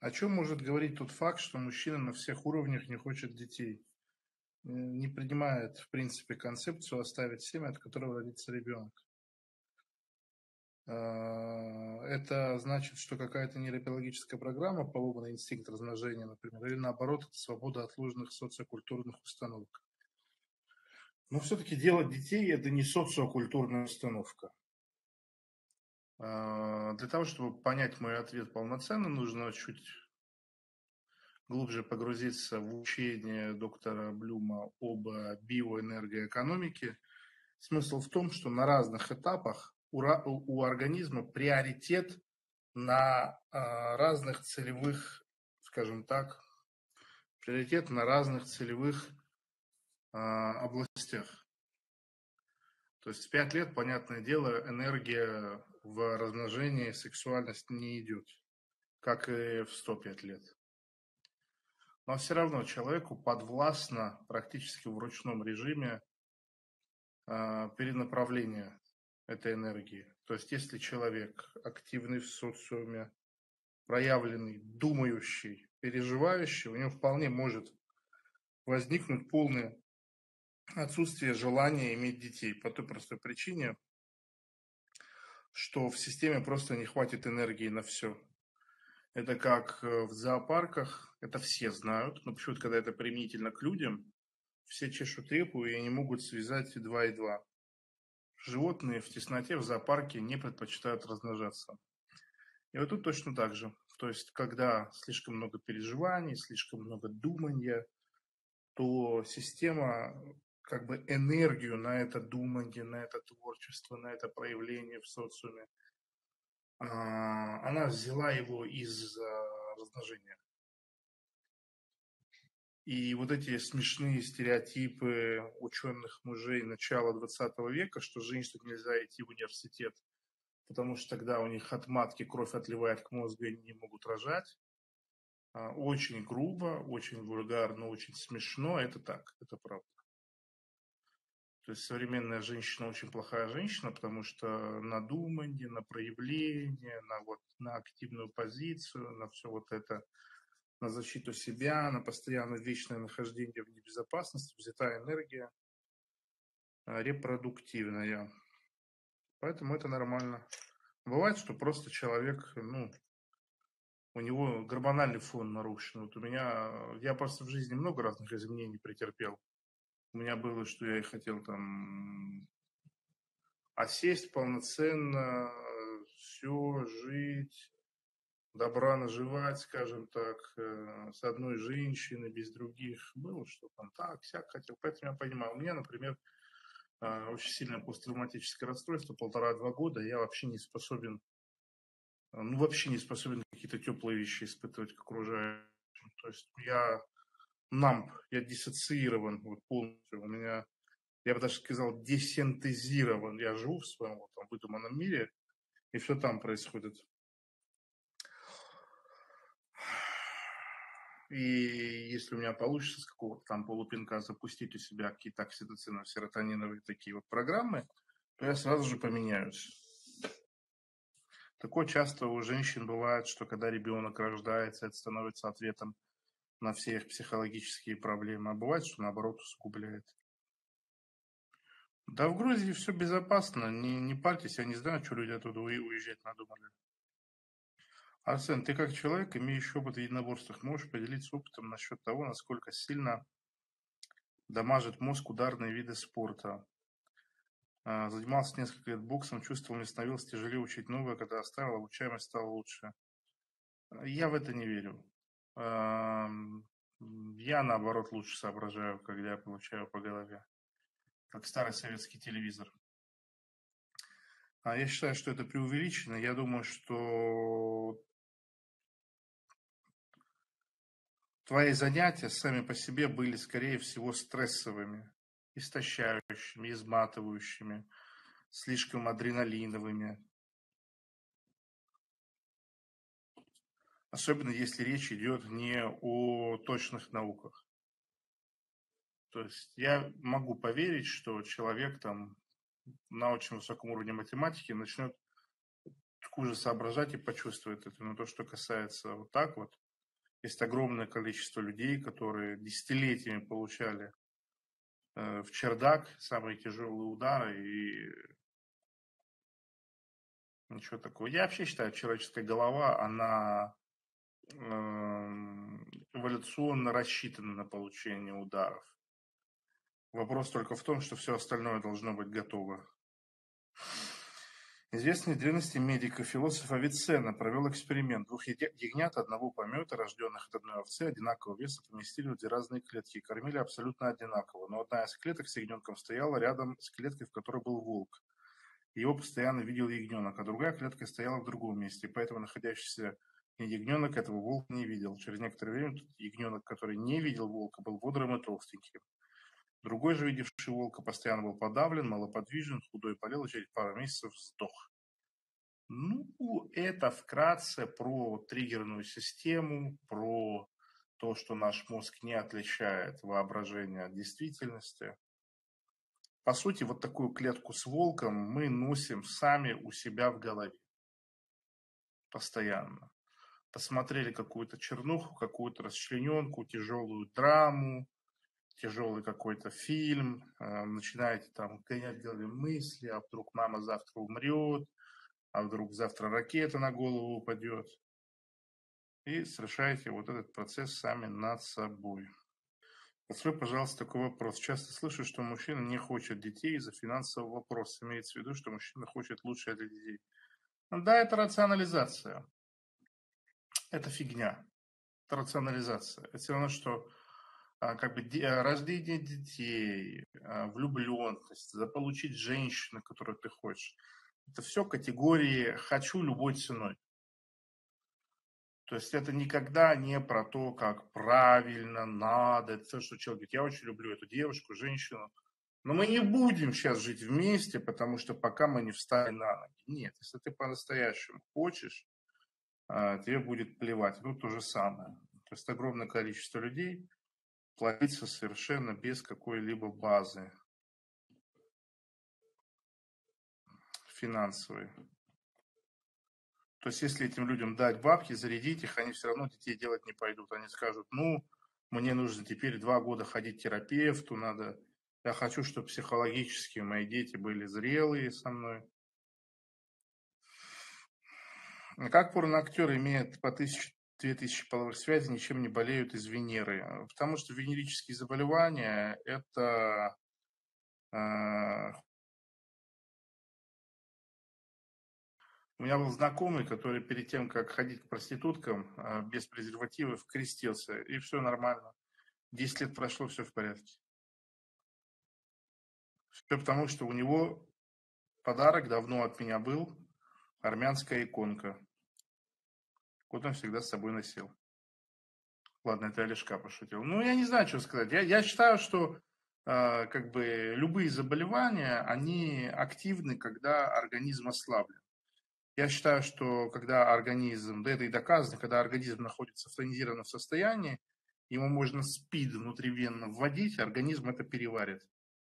О чем может говорить тот факт, что мужчина на всех уровнях не хочет детей? Не принимает, в принципе, концепцию оставить семя, от которого родится ребенок. А, это значит, что какая-то нейробиологическая программа, поломанный инстинкт размножения, например, или наоборот, это свобода от ложных социокультурных установок. Но все-таки делать детей – это не социокультурная установка. А, для того, чтобы понять мой ответ полноценно, нужно чуть глубже погрузиться в учение доктора Блюма об биоэнергоэкономике. Смысл в том, что на разных этапах у, организма приоритет на а, разных целевых, скажем так, приоритет на разных целевых а, областях. То есть в 5 лет, понятное дело, энергия в размножении, сексуальность не идет, как и в 105 лет. Но все равно человеку подвластно практически в ручном режиме э, перенаправление этой энергии. То есть если человек активный в социуме, проявленный, думающий, переживающий, у него вполне может возникнуть полное отсутствие желания иметь детей по той простой причине, что в системе просто не хватит энергии на все. Это как э, в зоопарках, это все знают, но почему-то, когда это применительно к людям, все чешут репу и не могут связать два и два. Животные в тесноте в зоопарке не предпочитают размножаться. И вот тут точно так же. То есть, когда слишком много переживаний, слишком много думания, то система как бы энергию на это думание, на это творчество, на это проявление в социуме, а, она взяла его из размножения. И вот эти смешные стереотипы ученых мужей начала 20 века, что женщинам нельзя идти в университет, потому что тогда у них от матки кровь отливает к мозгу, и они не могут рожать. А, очень грубо, очень вульгарно, очень смешно. Это так, это правда. То есть современная женщина очень плохая женщина, потому что на думание, на проявление, на, вот, на активную позицию, на все вот это, на защиту себя, на постоянное вечное нахождение в небезопасности, взята энергия а, репродуктивная. Поэтому это нормально. Бывает, что просто человек, ну, у него гормональный фон нарушен. Вот у меня, я просто в жизни много разных изменений претерпел. У меня было, что я и хотел там осесть полноценно, все, жить, добра наживать, скажем так, э, с одной женщиной, без других. Было, что там так, всяк хотел. Поэтому я понимаю. У меня, например, э, очень сильное посттравматическое расстройство, полтора-два года, я вообще не способен, э, ну, вообще не способен какие-то теплые вещи испытывать к окружающим. То есть я намп, я диссоциирован вот полностью. У меня, я бы даже сказал, десинтезирован. Я живу в своем вот, там, выдуманном мире, и все там происходит. И если у меня получится с какого-то там полупинка запустить у себя какие-то окситоцино-серотониновые такие вот программы, то я сразу же поменяюсь. Такое часто у женщин бывает, что когда ребенок рождается, это становится ответом на все их психологические проблемы, а бывает, что наоборот усугубляет. Да в Грузии все безопасно, не, не парьтесь, я не знаю, что люди оттуда уезжать надумали. Арсен, ты как человек, имеющий опыт в единоборствах, можешь поделиться опытом насчет того, насколько сильно дамажит мозг ударные виды спорта? А, занимался несколько лет боксом, чувствовал, мне становилось тяжелее учить новое, когда оставил, обучаемость стала лучше. Я в это не верю. Я, наоборот, лучше соображаю, когда я получаю по голове, как старый советский телевизор. А я считаю, что это преувеличено. Я думаю, что твои занятия сами по себе были, скорее всего, стрессовыми, истощающими, изматывающими, слишком адреналиновыми. Особенно если речь идет не о точных науках. То есть я могу поверить, что человек там на очень высоком уровне математики начнет хуже соображать и почувствует это. Но то, что касается вот так вот, Есть огромное количество людей, которые десятилетиями получали э, в чердак самые тяжелые удары и ничего такого. Я вообще считаю, человеческая голова, она эволюционно рассчитана на получение ударов. Вопрос только в том, что все остальное должно быть готово. Известный древности медик и философ Авиценна провел эксперимент. Двух ягнят одного помета, рожденных от одной овцы, одинакового веса, поместили в две разные клетки и кормили абсолютно одинаково. Но одна из клеток с ягненком стояла рядом с клеткой, в которой был волк. Его постоянно видел ягненок, а другая клетка стояла в другом месте, поэтому находящийся ягненок этого волк не видел. Через некоторое время тот ягненок, который не видел волка, был бодрым и толстеньким. Другой же, видевший волка, постоянно был подавлен, малоподвижен, худой болел и через пару месяцев сдох. Ну, это вкратце про триггерную систему, про то, что наш мозг не отличает воображение от действительности. По сути, вот такую клетку с волком мы носим сами у себя в голове. Постоянно. Посмотрели какую-то чернуху, какую-то расчлененку, тяжелую драму, тяжелый какой-то фильм, э, начинаете там гонять голове мысли, а вдруг мама завтра умрет, а вдруг завтра ракета на голову упадет. И совершаете вот этот процесс сами над собой. Построй, пожалуйста, такой вопрос. Часто слышу, что мужчина не хочет детей из-за финансового вопроса. Имеется в виду, что мужчина хочет лучшее для детей. Ну да, это рационализация. Это фигня. Это рационализация. Это все равно, что а, как бы а, рождение детей, а, влюбленность, заполучить женщину, которую ты хочешь. Это все категории «хочу любой ценой». То есть это никогда не про то, как правильно, надо. Это то, что человек говорит, я очень люблю эту девушку, женщину, но мы не будем сейчас жить вместе, потому что пока мы не встали на ноги. Нет, если ты по-настоящему хочешь, тебе будет плевать. Тут то же самое. То есть огромное количество людей – плодится совершенно без какой-либо базы финансовой. То есть, если этим людям дать бабки, зарядить их, они все равно детей делать не пойдут. Они скажут, ну, мне нужно теперь два года ходить к терапевту, надо... Я хочу, чтобы психологически мои дети были зрелые со мной. Как порноактер имеет по тысяче 2000 половых связей ничем не болеют из Венеры. Потому что венерические заболевания – это э, У меня был знакомый, который перед тем, как ходить к проституткам э, без презервативов, крестился, и все нормально. Десять лет прошло, все в порядке. Все потому, что у него подарок давно от меня был, армянская иконка. Вот он всегда с собой носил. Ладно, это Олежка пошутил. Ну, я не знаю, что сказать. Я, я считаю, что э, как бы любые заболевания, они активны, когда организм ослаблен. Я считаю, что когда организм, да это и доказано, когда организм находится в тонизированном состоянии, ему можно спид внутривенно вводить, организм это переварит.